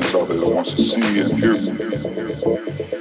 Connect with your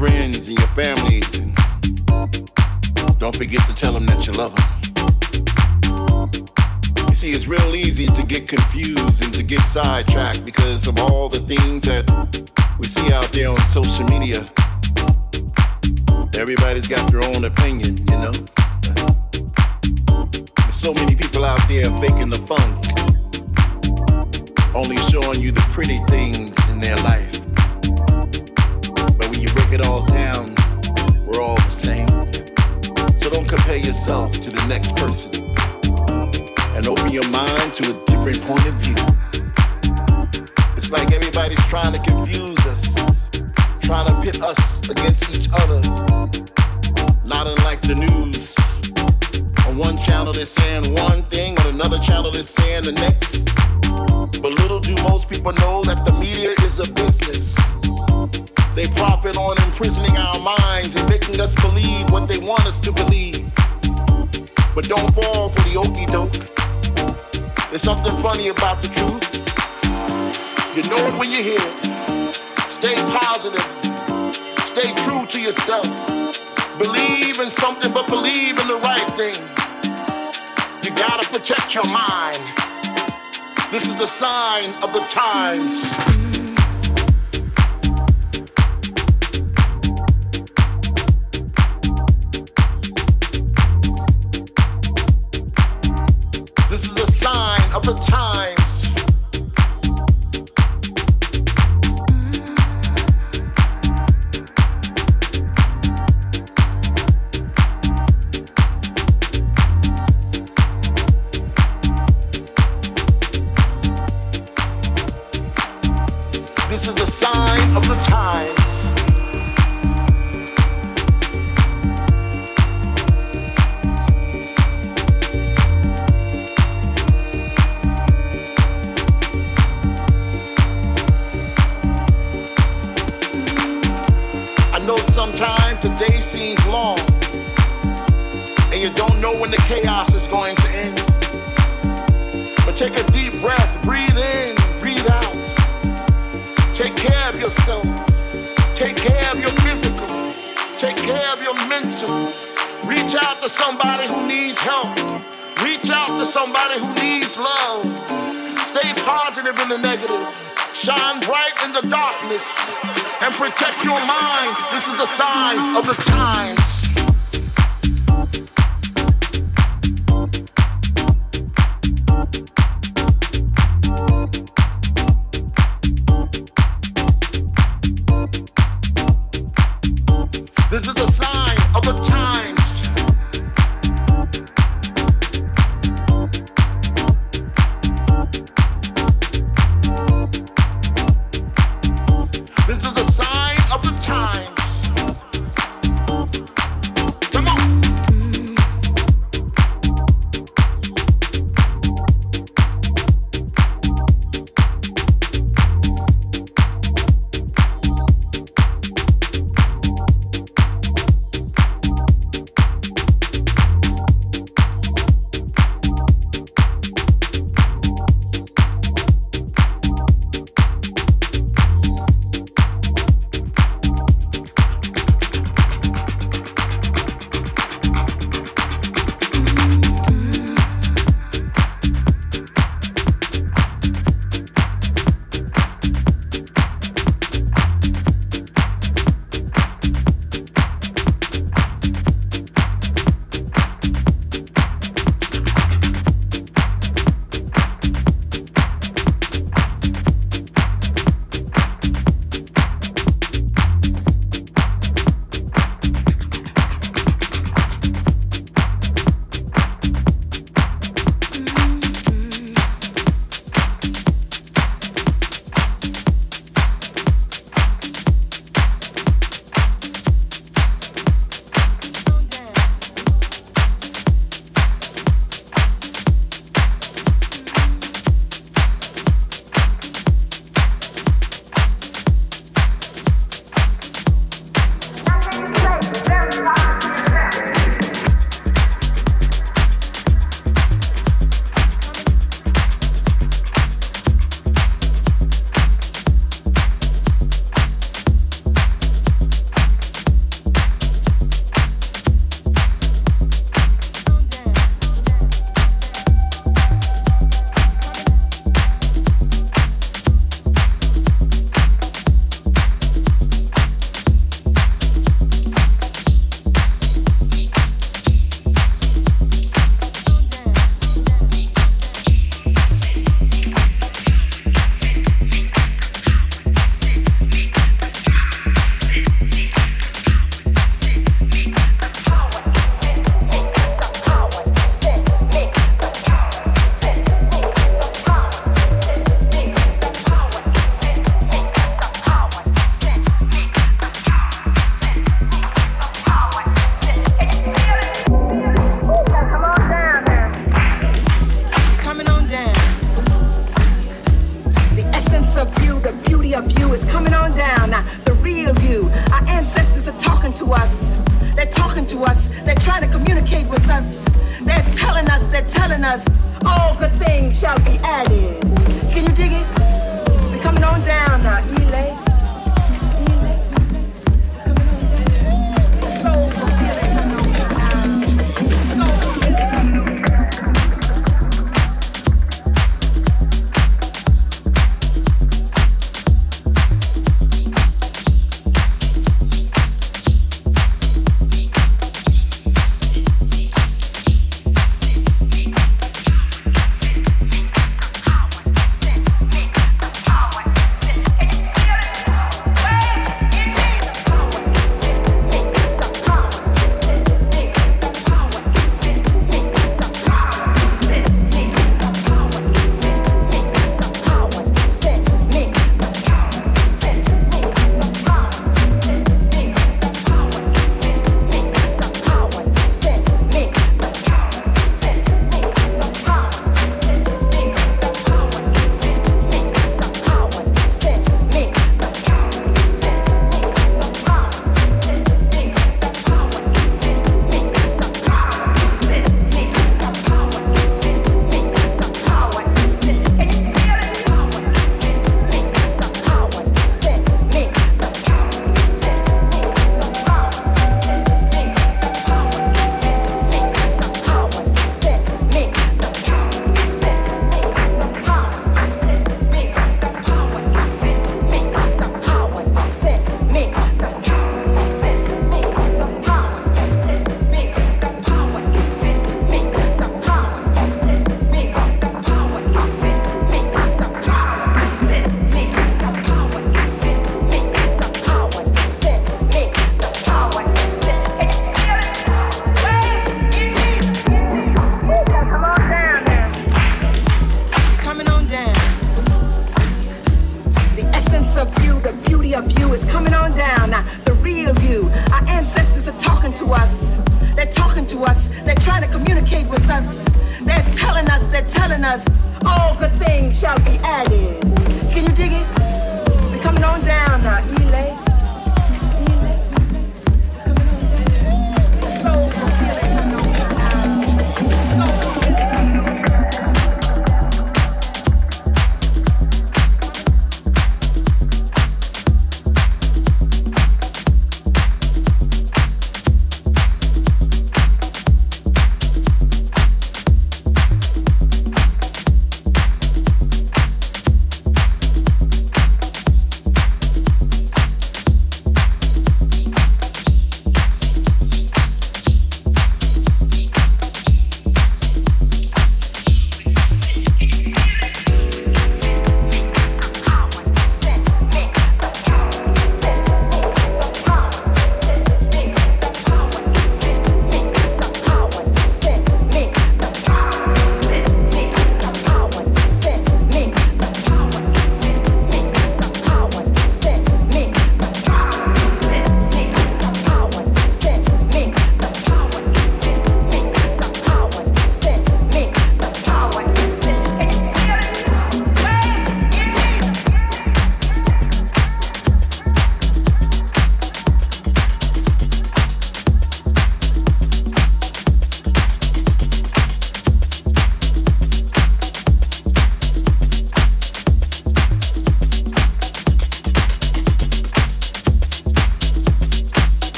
friends and your families and Don't forget to tell them that you love them. You see, it's real easy to get confused and to get sidetracked because of all the things that we see out there on social media. Everybody's got their own opinion, you know? There's so many people out there faking the funk, only showing you the pretty things in their life. You break it all down, we're all the same. So don't compare yourself to the next person and open your mind to a different point of view. It's like everybody's trying to confuse us, trying to pit us against each other. Not unlike the news. On one channel they're saying one thing, on another channel they're saying the next. But little do most people know that the media is a business. They profit on imprisoning our minds and making us believe what they want us to believe. But don't fall for the okey doke. There's something funny about the truth. You know it when you hear it. Stay positive. Stay true to yourself. Believe in something, but believe in the right thing. You gotta protect your mind. This is a sign of the times. Know sometimes the day seems long, and you don't know when the chaos is going to end. But take a deep breath, breathe in, breathe out. Take care of yourself. Take care of your physical. Take care of your mental. Reach out to somebody who needs help. Reach out to somebody who needs love. Stay positive in the negative. Shine bright in the darkness. And protect your mind. This is the sign of the times.